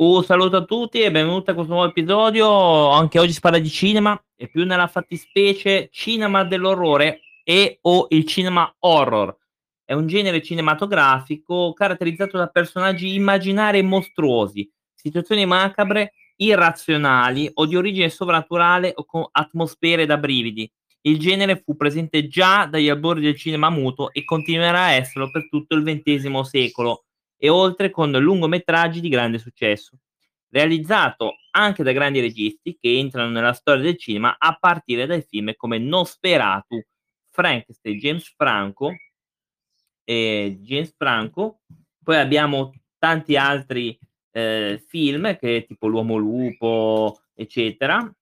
Un saluto a tutti e benvenuti a questo nuovo episodio. Anche oggi si parla di cinema e più nella fattispecie cinema dell'orrore e o il cinema horror. È un genere cinematografico caratterizzato da personaggi immaginari e mostruosi, situazioni macabre, irrazionali o di origine sovrannaturale o con atmosfere da brividi. Il genere fu presente già dagli albori del cinema muto e continuerà a esserlo per tutto il XX secolo e oltre con lungometraggi di grande successo, realizzato anche da grandi registi che entrano nella storia del cinema a partire dai film come Nosferatu, Frankenstein, James Franco, eh, James Franco, poi abbiamo tanti altri eh, film che tipo L'Uomo Lupo, eccetera.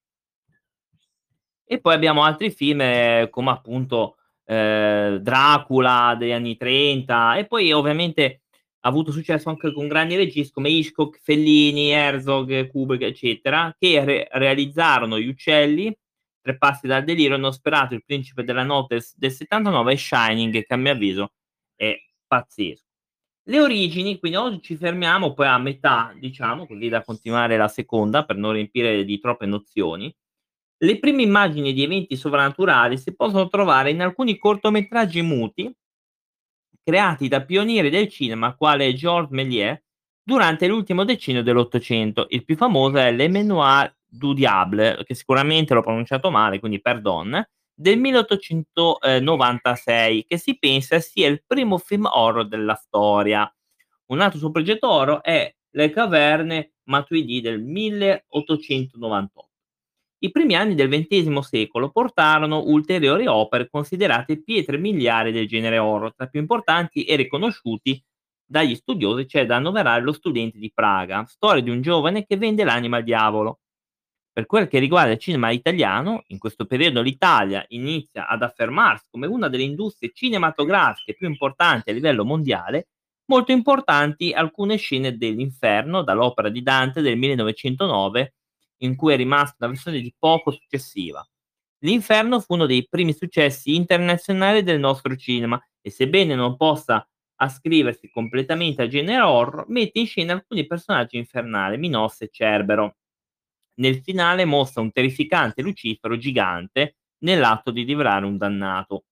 E poi abbiamo altri film eh, come appunto eh, Dracula degli anni 30 e poi ovviamente ha avuto successo anche con grandi registi come Hitchcock, Fellini, Herzog, Kubrick, eccetera, che re- realizzarono Gli Uccelli, Tre passi dal delirio, Nosferatu, Il principe della notte del 79 e Shining, che a mio avviso è pazzesco. Le origini, quindi oggi ci fermiamo poi a metà, diciamo, così da continuare la seconda per non riempire di troppe nozioni. Le prime immagini di eventi sovrannaturali si possono trovare in alcuni cortometraggi muti creati da pionieri del cinema quale Georges Méliès durante l'ultimo decennio dell'Ottocento. Il più famoso è Le Mémoires du Diable, che sicuramente l'ho pronunciato male, quindi perdon, del 1896, che si pensa sia il primo film horror della storia. Un altro suo progetto horror è Le Caverne Matuidi del 1898. I primi anni del XX secolo portarono ulteriori opere considerate pietre miliari del genere horror, tra i più importanti e riconosciuti dagli studiosi c'è da annoverare Lo studente di Praga, storia di un giovane che vende l'anima al diavolo. Per quel che riguarda il cinema italiano, in questo periodo l'Italia inizia ad affermarsi come una delle industrie cinematografiche più importanti a livello mondiale, molto importanti alcune scene dell'inferno dall'opera di Dante del 1909 in cui è rimasta una versione di poco successiva. L'Inferno fu uno dei primi successi internazionali del nostro cinema e sebbene non possa ascriversi completamente al genere horror, mette in scena alcuni personaggi infernali, Minosse e Cerbero. Nel finale mostra un terrificante Lucifero gigante nell'atto di divorare un dannato.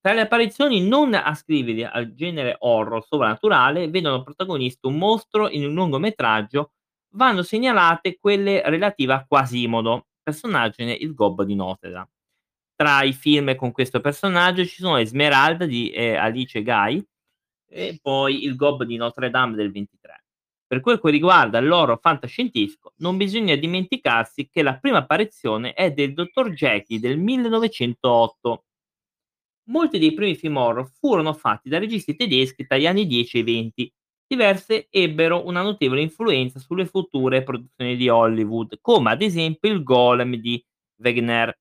Tra le apparizioni non ascrivibili al genere horror sovrannaturale vedono protagonista un mostro in un lungometraggio vanno segnalate quelle relative a Quasimodo, personaggio il Gobbo di Notre Dame. Tra i film con questo personaggio ci sono Esmeralda di eh, Alice Guy e poi Il Gobbo di Notre Dame del 23. Per quel che riguarda l'oro fantascientifico, non bisogna dimenticarsi che la prima apparizione è del Dottor Jackie del 1908. Molti dei primi film horror furono fatti da registi tedeschi tra gli anni 10 e 20 diverse ebbero una notevole influenza sulle future produzioni di Hollywood, come ad esempio il Golem di Wegener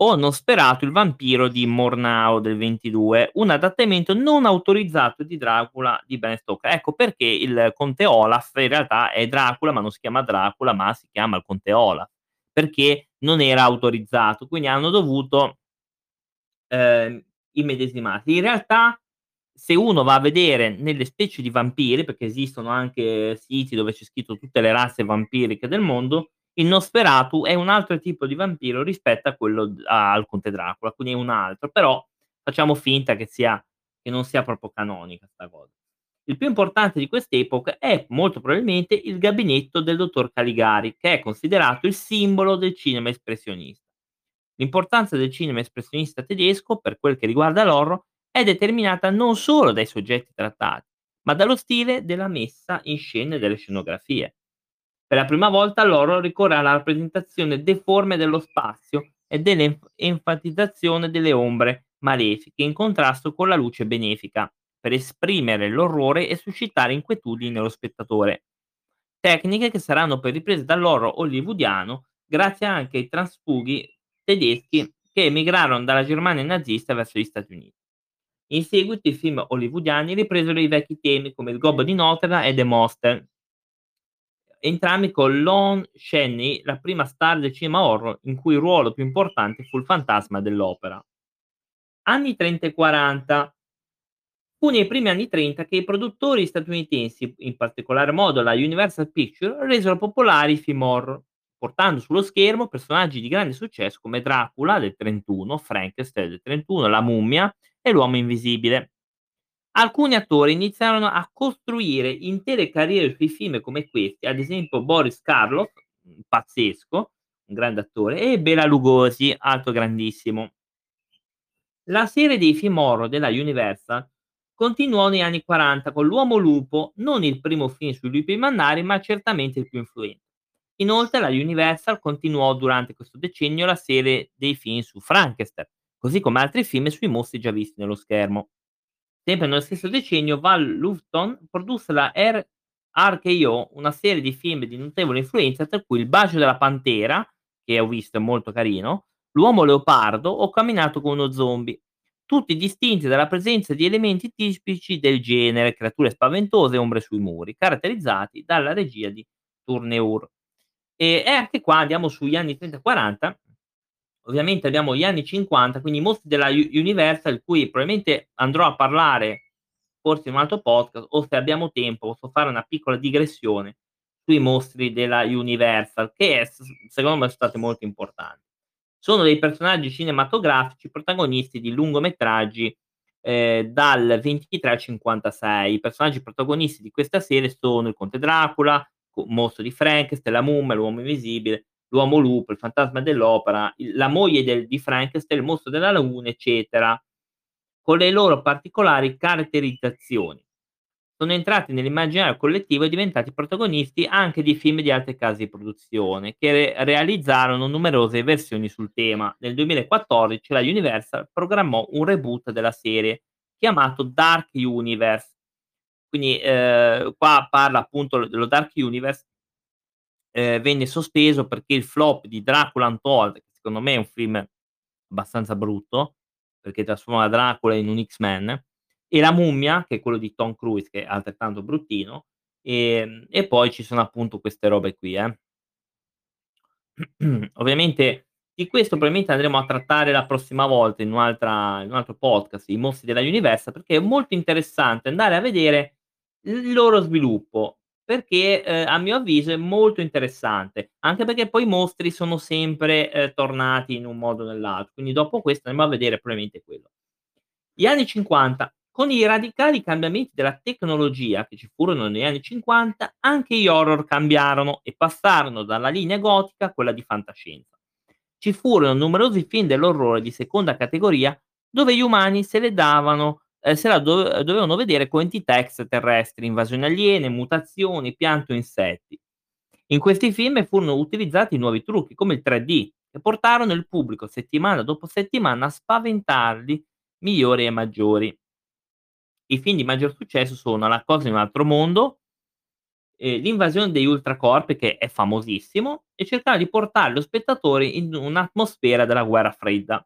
o Nosferatu il vampiro di Mornau del 22, un adattamento non autorizzato di Dracula di Ben Stoker. Ecco perché il conte Olaf in realtà è Dracula, ma non si chiama Dracula, ma si chiama il conte Olaf, perché non era autorizzato, quindi hanno dovuto eh, immedesimarsi. In realtà se uno va a vedere nelle specie di vampiri, perché esistono anche siti dove c'è scritto tutte le razze vampiriche del mondo, il Nosferatu è un altro tipo di vampiro rispetto a quello al Conte Dracula, quindi è un altro, però facciamo finta che, sia, che non sia proprio canonica questa cosa. Il più importante di quest'epoca è molto probabilmente il gabinetto del dottor Caligari, che è considerato il simbolo del cinema espressionista. L'importanza del cinema espressionista tedesco, per quel che riguarda l'horror, è determinata non solo dai soggetti trattati, ma dallo stile della messa in scena delle scenografie. Per la prima volta loro ricorre alla rappresentazione deforme dello spazio e dell'enfatizzazione delle ombre malefiche in contrasto con la luce benefica, per esprimere l'orrore e suscitare inquietudini nello spettatore. Tecniche che saranno poi riprese dall'horror hollywoodiano grazie anche ai transfughi tedeschi che emigrarono dalla Germania nazista verso gli Stati Uniti. In seguito i film hollywoodiani ripresero i vecchi temi come Il gobbo di Notre Dame e The Monster, entrambi con Lon Chaney, la prima star del cinema horror, in cui il ruolo più importante fu il fantasma dell'opera. Anni 30 e 40. Fu nei primi anni '30 che i produttori statunitensi, in particolar modo la Universal Pictures, resero popolari i film horror, portando sullo schermo personaggi di grande successo come Dracula del '31, Frankenstein del '31, La mummia e L'uomo invisibile. Alcuni attori iniziarono a costruire intere carriere sui film come questi, ad esempio Boris Karloff, pazzesco, un grande attore, e Bela Lugosi, altro grandissimo. La serie dei film horror della Universal continuò negli anni '40 con L'uomo lupo, non il primo film sui lupi mannari, ma certamente il più influente. Inoltre la Universal continuò durante questo decennio la serie dei film su Frankenstein, così come altri film sui mostri già visti nello schermo. Sempre nello stesso decennio Val Lufton produsse la RKO, una serie di film di notevole influenza, tra cui Il bacio della pantera, che ho visto è molto carino, L'uomo leopardo o Camminato con uno zombie, tutti distinti dalla presenza di elementi tipici del genere, creature spaventose e ombre sui muri, caratterizzati dalla regia di Tourneur. E anche qua andiamo sugli anni 30-40, ovviamente abbiamo gli anni 50, quindi mostri della Universal, cui probabilmente andrò a parlare forse in un altro podcast, o se abbiamo tempo posso fare una piccola digressione sui mostri della Universal, che è, secondo me sono stati molto importanti. Sono dei personaggi cinematografici protagonisti di lungometraggi eh, dal 23 al 56. I personaggi protagonisti di questa serie sono il Conte Dracula, Mostro di Frankenstein, la mummia, l'uomo invisibile, l'uomo lupo, il fantasma dell'opera, il, la moglie del, di Frankenstein, il mostro della laguna, eccetera, con le loro particolari caratterizzazioni. Sono entrati nell'immaginario collettivo e diventati protagonisti anche di film di altre case di produzione, che re- realizzarono numerose versioni sul tema. Nel 2014 la Universal programmò un reboot della serie chiamato Dark Universe. Quindi eh, qua parla appunto dello Dark Universe eh, venne sospeso perché il flop di Dracula Untold, che secondo me è un film abbastanza brutto, perché trasforma Dracula in un X-Men, e La mummia, che è quello di Tom Cruise, che è altrettanto bruttino, e, ehm, e poi ci sono appunto queste robe qui. Eh. Ovviamente di questo probabilmente andremo a trattare la prossima volta in, in un altro podcast, i mostri della Universa, perché è molto interessante andare a vedere il loro sviluppo perché, ehm, a mio avviso è molto interessante, anche perché poi i mostri sono sempre, ehm, tornati in un modo o nell'altro, quindi dopo questo andremo a vedere probabilmente quello. Gli anni '50, con i radicali cambiamenti della tecnologia che ci furono negli anni '50, anche gli horror cambiarono e passarono dalla linea gotica a quella di fantascienza. Ci furono numerosi film dell'orrore di seconda categoria dove gli umani se le davano eh, se la do- dovevano vedere con entità extraterrestri, invasioni aliene, mutazioni, piante o insetti. In questi film furono utilizzati nuovi trucchi come il 3D che portarono il pubblico settimana dopo settimana a spaventarli migliori e maggiori. I film di maggior successo sono La cosa in un altro mondo, eh, L'invasione degli ultracorpi, che è famosissimo, e cercare di portare lo spettatore in un'atmosfera della guerra fredda.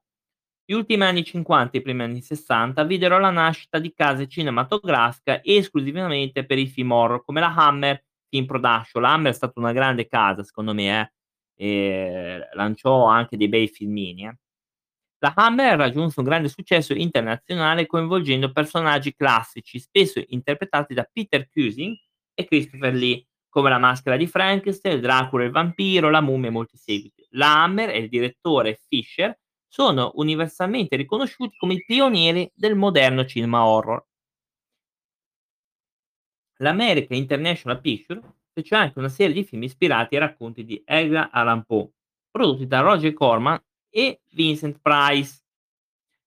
Gli ultimi anni '50 e i primi anni '60 videro la nascita di case cinematografiche esclusivamente per i film horror, come la Hammer Film Production. La Hammer è stata una grande casa, secondo me, eh, e lanciò anche dei bei filmini, eh. La Hammer raggiunse un grande successo internazionale coinvolgendo personaggi classici, spesso interpretati da Peter Cushing e Christopher Lee, come La maschera di Frankenstein, Dracula il vampiro, La mummia e molti seguiti. La Hammer e il direttore Fisher sono universalmente riconosciuti come i pionieri del moderno cinema horror. L'American International Pictures fece anche una serie di film ispirati ai racconti di Edgar Allan Poe, prodotti da Roger Corman e Vincent Price.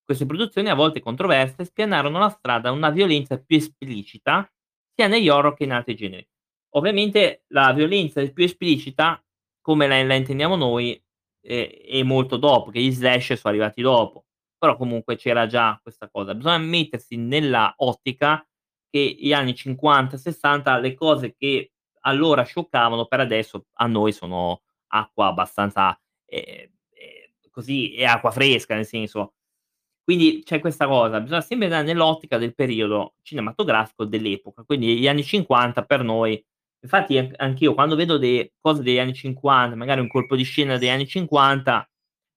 Queste produzioni, a volte controverse, spianarono la strada a una violenza più esplicita sia negli horror che in altri generi. Ovviamente la violenza più esplicita, come la, la intendiamo noi, e, e molto dopo, che gli slash sono arrivati dopo. Però comunque c'era già questa cosa. Bisogna mettersi nella ottica che gli anni 50, 60, le cose che allora scioccavano, per adesso a noi sono acqua abbastanza eh, eh, così, è acqua fresca, nel senso. Quindi c'è questa cosa, bisogna sempre andare nell'ottica del periodo cinematografico dell'epoca. Quindi gli anni 50 per noi Infatti anch'io quando vedo de cose degli anni '50, magari un colpo di scena degli anni '50,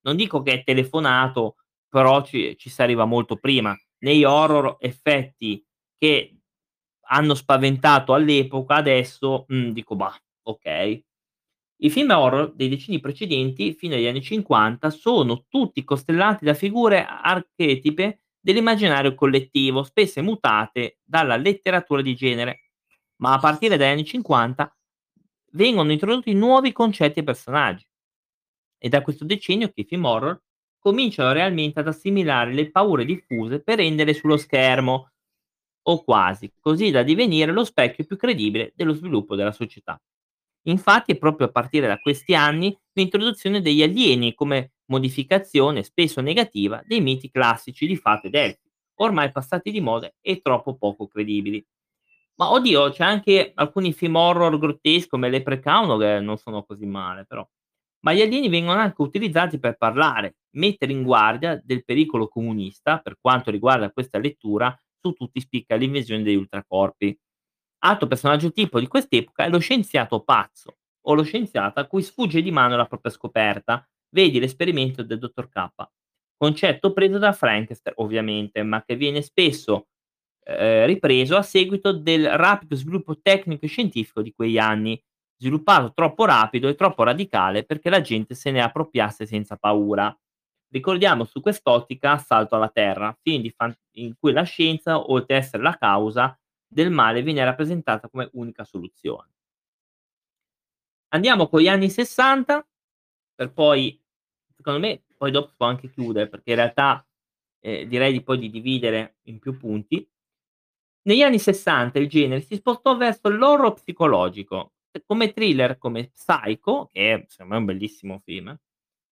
non dico che è telefonato, però ci ci si arriva molto prima. Negli horror effetti che hanno spaventato all'epoca, adesso, mhmm, dico: "Bah, okay". I film horror dei decenni precedenti, fino agli anni '50, sono tutti costellati da figure archetipe dell'immaginario collettivo, spesse mutate dalla letteratura di genere, ma a partire dagli anni '50 vengono introdotti nuovi concetti e personaggi. È da questo decennio che i film horror cominciano realmente ad assimilare le paure diffuse per renderle sullo schermo, o quasi, così da divenire lo specchio più credibile dello sviluppo della società. Infatti è proprio a partire da questi anni l'introduzione degli alieni come modificazione spesso negativa dei miti classici di fate ed elfi, ormai passati di moda e troppo poco credibili. Ma oddio, c'è anche alcuni film horror grotteschi come Leprechaun che non sono così male però. Ma gli alieni vengono anche utilizzati per parlare, mettere in guardia del pericolo comunista, per quanto riguarda questa lettura, su tutti spicca l'invasione degli ultracorpi. Altro personaggio tipo di quest'epoca è lo scienziato pazzo, o lo scienziato a cui sfugge di mano la propria scoperta. Vedi l'esperimento del dottor K. Concetto preso da Frankenstein, ovviamente, ma che viene spesso eh, ripreso a seguito del rapido sviluppo tecnico e scientifico di quegli anni, sviluppato troppo rapido e troppo radicale perché la gente se ne appropriasse senza paura. Ricordiamo su quest'ottica Assalto alla Terra, film fan- in cui la scienza, oltre ad essere la causa del male, viene rappresentata come unica soluzione. Andiamo con gli anni 60, per poi, secondo me, poi dopo può anche chiudere, perché in realtà eh, direi di poi di dividere in più punti. Negli anni 60 il genere si spostò verso l'horror psicologico, come thriller come Psycho, che è secondo me un bellissimo film,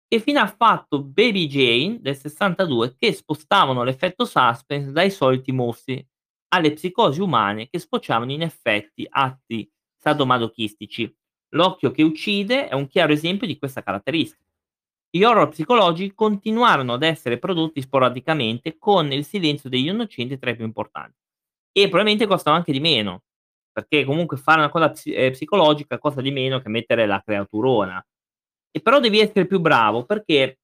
e fino a fatto Baby Jane del 62 che spostavano l'effetto suspense dai soliti mostri alle psicosi umane che sfociavano in effetti atti sadomasochistici. L'occhio che uccide è un chiaro esempio di questa caratteristica. Gli horror psicologici continuarono ad essere prodotti sporadicamente con il silenzio degli innocenti tra i più importanti e probabilmente costano anche di meno, perché comunque fare una cosa eh, psicologica costa di meno che mettere la creaturona. E però devi essere più bravo perché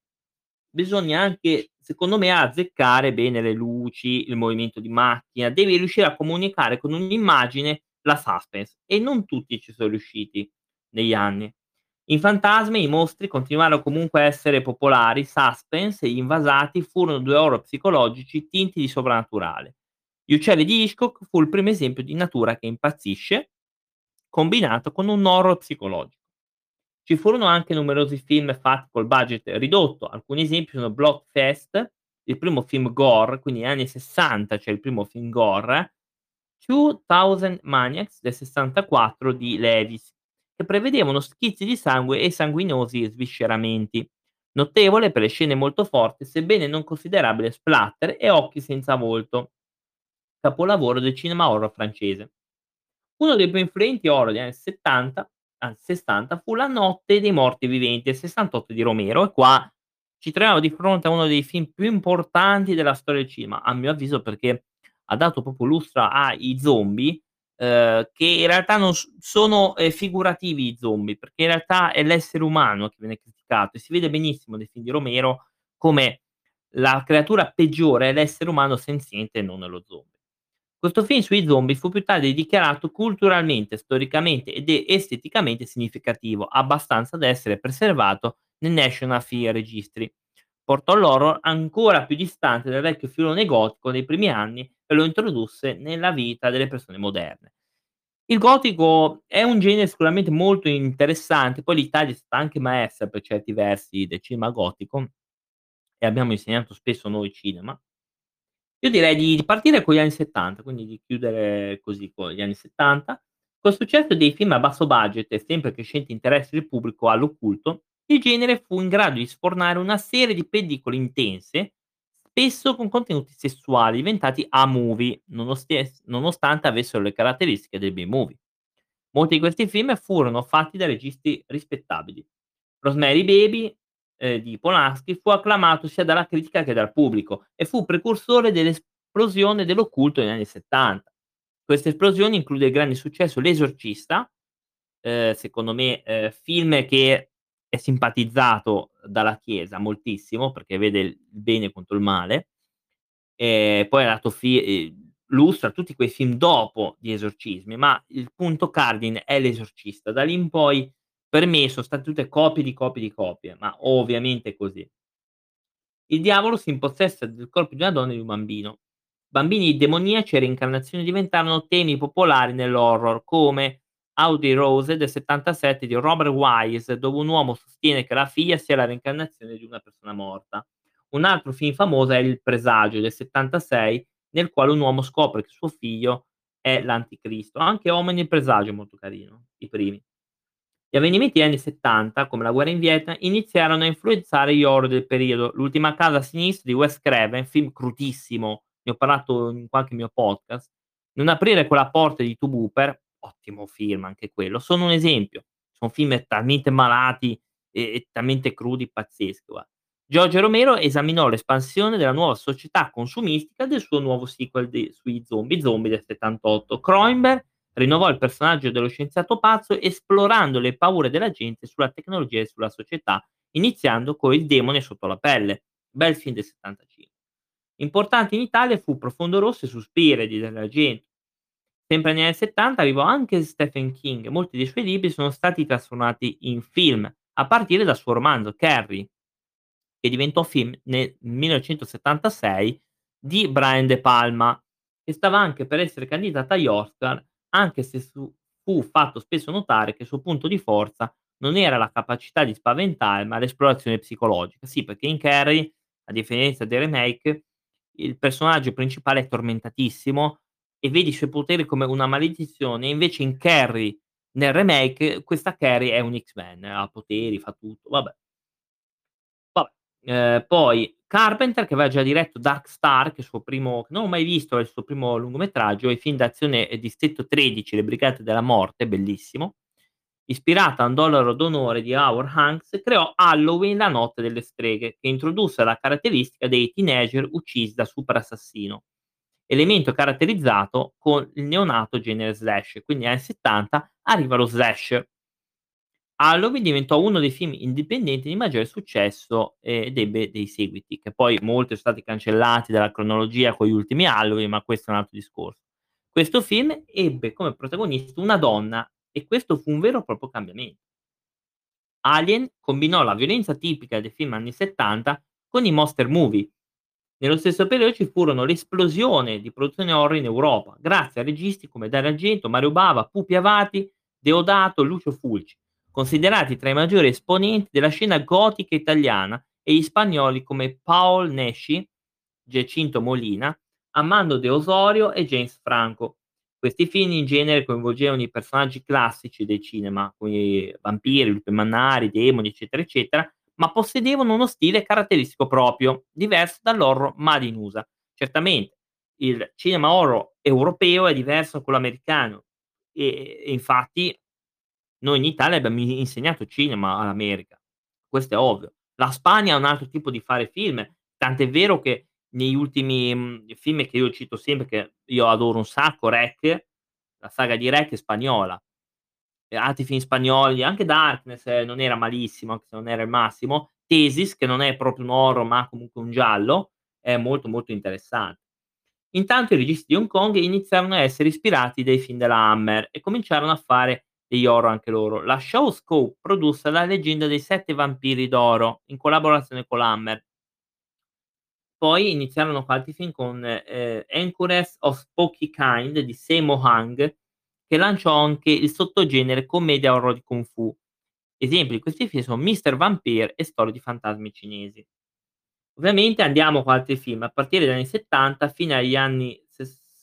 bisogna anche, secondo me, azzeccare bene le luci, il movimento di macchina, devi riuscire a comunicare con un'immagine la suspense e non tutti ci sono riusciti negli anni. In Fantasmi i mostri continuarono comunque a essere popolari, suspense e invasati furono due horror psicologici tinti di soprannaturale. Gli uccelli di Hitchcock fu il primo esempio di natura che impazzisce, combinato con un horror psicologico. Ci furono anche numerosi film fatti col budget ridotto, alcuni esempi sono Blockfest, il primo film gore, quindi negli anni 60 c'è il primo film gore, 2000 Maniacs del 64 di Levis, che prevedevano schizzi di sangue e sanguinosi svisceramenti. Notevole per le scene molto forti, sebbene non considerabile splatter e occhi senza volto capolavoro del cinema horror francese. Uno dei più influenti horror degli anni 70, anzi 60, fu La notte dei morti viventi del 68 di Romero e qua ci troviamo di fronte a uno dei film più importanti della storia del cinema, a mio avviso perché ha dato proprio lustro ai zombie, eh, che in realtà non sono eh, figurativi i zombie, perché in realtà è l'essere umano che viene criticato e si vede benissimo nei film di Romero come la creatura peggiore è l'essere umano senziente e non lo zombie. Questo film sui zombie fu più tardi dichiarato culturalmente, storicamente ed esteticamente significativo, abbastanza da essere preservato nel National Film Registry. Portò l'horror ancora più distante dal vecchio filone gotico dei primi anni e lo introdusse nella vita delle persone moderne. Il gotico è un genere sicuramente molto interessante, poi l'Italia è stata anche maestra per certi versi del cinema gotico e abbiamo insegnato spesso noi cinema. Io direi di partire con gli anni '70, quindi di chiudere così con gli anni '70. Col successo dei film a basso budget e sempre crescente interesse del pubblico all'occulto, il genere fu in grado di sfornare una serie di pellicole intense, spesso con contenuti sessuali diventati A-movie, nonostante avessero le caratteristiche del B-movie. Molti di questi film furono fatti da registi rispettabili. Rosemary Baby eh, di Polanski fu acclamato sia dalla critica che dal pubblico e fu precursore dell'esplosione dell'occulto negli anni '70. Questa esplosione include il grande successo L'Esorcista, eh, secondo me eh, film che è simpatizzato dalla Chiesa moltissimo perché vede il bene contro il male. E poi ha dato fi- lustra tutti quei film dopo gli esorcismi, ma il punto cardine è L'Esorcista. Da lì in poi per me son state tutte copie di copie di copie, ma ovviamente è così. Il diavolo si impossessa del corpo di una donna e di un bambino. Bambini demoniaci e reincarnazioni diventarono temi popolari nell'horror, come Audi Rose del '77 di Robert Wise, dove un uomo sostiene che la figlia sia la reincarnazione di una persona morta. Un altro film famoso è Il presagio del '76, nel quale un uomo scopre che suo figlio è l'anticristo. Anche Omen il presagio è molto carino, i primi. Gli avvenimenti degli anni '70, come la guerra in Vietnam, iniziarono a influenzare gli horror del periodo. L'ultima casa a sinistra di Wes Craven, film crudissimo, ne ho parlato in qualche mio podcast. Non aprire quella porta di Two Booper, ottimo film anche quello, sono un esempio. Son film talmente malati e e talmente crudi, pazzeschi, guarda. George Romero esaminò l'espansione della nuova società consumistica del suo nuovo sequel de sui zombie, Zombie del '78. Cronenberg rinnovò il personaggio dello scienziato pazzo esplorando le paure della gente sulla tecnologia e sulla società, iniziando con Il demone sotto la pelle, bel film del '75. Importante in Italia fu Profondo Rosso e Suspiria di Dario Argento. Sempre negli anni '70 arrivò anche Stephen King, molti dei suoi libri sono stati trasformati in film, a partire dal suo romanzo Carrie, che diventò film nel 1976 di Brian De Palma, che stava anche per essere candidata agli Oscar, anche se su fu fatto spesso notare che il suo punto di forza non era la capacità di spaventare, ma l'esplorazione psicologica. Sì, perché in Carrie, a differenza dei remake, il personaggio principale è tormentatissimo e vedi i suoi poteri come una maledizione, invece in Carrie, nel remake, questa Carrie è un X-Men, ha poteri, fa tutto, vabbè. Ehm, poi Carpenter che aveva già diretto Dark Star, che è il suo primo non ho mai visto, è il suo primo lungometraggio, e film d'azione Distretto 13, Le Brigate della Morte, bellissimo. Ispirato a Un dollaro d'onore di Howard Hanks, creò Halloween, la notte delle streghe, che introdusse la caratteristica dei teenager uccisi da super assassino, elemento caratterizzato con il neonato genere slasher, quindi anni '70 arriva lo slasher. Halloween diventò uno dei film indipendenti di maggiore successo ed ebbe dei seguiti, che poi molti sono stati cancellati dalla cronologia con gli ultimi Halloween, ma questo è un altro discorso. Questo film ebbe come protagonista una donna e questo fu un vero e proprio cambiamento. Alien combinò la violenza tipica dei film anni '70 con i monster movie. Nello stesso periodo ci furono l'esplosione di produzione horror in Europa, grazie a registi come Dario Argento, Mario Bava, Pupi Avati, Deodato, Lucio Fulci, considerati tra i maggiori esponenti della scena gotica italiana e gli spagnoli come Paul Naschy, Giacinto Molina, Armando de Osorio e James Franco. Questi film in genere coinvolgevano i personaggi classici del cinema, come vampiri, lupi mannari, demoni, eccetera, eccetera, ma possedevano uno stile caratteristico proprio, diverso dall'horror made in USA. Certamente il cinema horror europeo è diverso da quello americano e e infatti noi in Italia abbiamo insegnato cinema all'America, questo è ovvio. La Spagna ha un altro tipo di fare film, tant'è vero che negli ultimi, mhmm, film che io cito sempre, che io adoro un sacco, REC, la saga di REC è spagnola. Altri film spagnoli, anche Darkness non era malissimo, anche se non era il massimo. Thesis, che non è proprio un horror, ma comunque un giallo, è molto, molto interessan Intanto i registi di Hong Kong iniziarono a essere ispirati dai film della Hammer e cominciarono a fare degli horror anche loro. La Shawscope produsse La leggenda dei sette vampiri d'oro in collaborazione con l'Hammer. Poi iniziarono altri film con, ehm, Anchoress of Spooky Kind di Sammo Hung, che lanciò anche il sottogenere commedia horror di Kung Fu. Esempi di questi film sono Mister Vampire e Storie di fantasmi cinesi. Ovviamente andiamo con altri film, a partire dagli anni '70 fino agli anni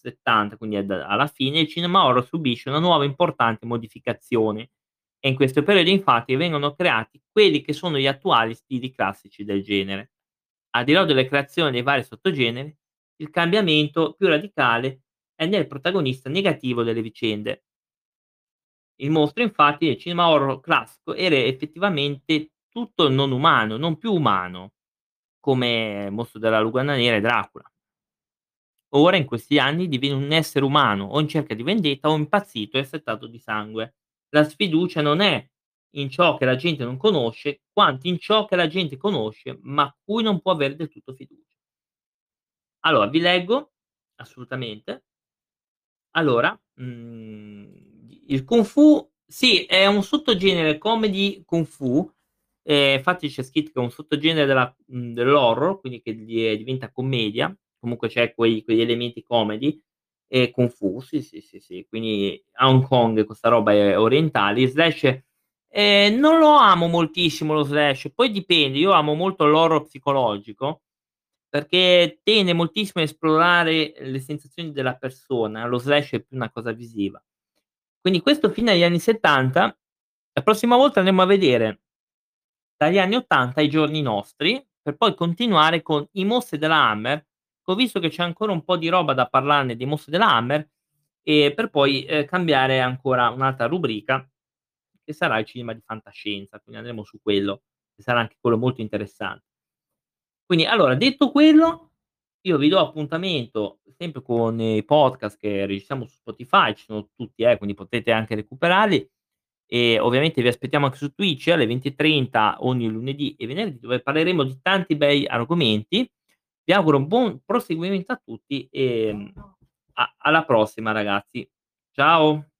'70, quindi alla fine, il cinema horror subisce una nuova importante modificazione e in questo periodo infatti vengono creati quelli che sono gli attuali stili classici del genere. Al di là delle creazioni dei vari sottogeneri, il cambiamento più radicale è nel protagonista negativo delle vicende. Il mostro infatti nel cinema horror classico era effettivamente tutto non umano, non più umano, come Mostro della Lugana Nera e Dracula. Ora in questi anni diviene un essere umano o in cerca di vendetta o impazzito e assetato di sangue. La sfiducia non è in ciò che la gente non conosce, quanto in ciò che la gente conosce, ma cui non può avere del tutto fiducia. Allora, vi leggo assolutamente Allora, mhmm, il Kung Fu sì, è un sottogenere comedy Kung Fu, ehm, infatti c'è scritto che è un sottogenere della mhmm, dell'horror, quindi che die diventa commedia, comunque c'è quei quegli elementi comedy, e Fu, sì, sì, sì, quindi a Hong Kong questa roba è orientale. Slash, ehm, non lo amo moltissimo lo slash, poi dipende, io amo molto l'horror psicologico, perché tende moltissimo a esplorare le sensazioni della persona, lo slash è più una cosa visiva. Quindi questo film è degli anni '70, la prossima volta andremo a vedere dagli anni '80 ai giorni nostri, per poi continuare con I mostri della Hammer, ho visto che c'è ancora un po' di roba da parlarne dei mostri della Hammer, e per poi, ehm, cambiare ancora un'altra rubrica, che sarà il cinema di fantascienza, quindi andremo su quello, che sarà anche quello molto interessan quindi allora, detto quello, io vi do appuntamento sempre con i podcast che registriamo su Spotify, ci sono tutti eh, quindi potete anche recuperarli, e ovviamente vi aspettiamo anche su Twitch alle 20:30 ogni lunedì e venerdì, dove parleremo di tanti bei argomenti. Vi auguro un buon proseguimento a tutti e, mhmm, alla prossima ragazzi. Ciao.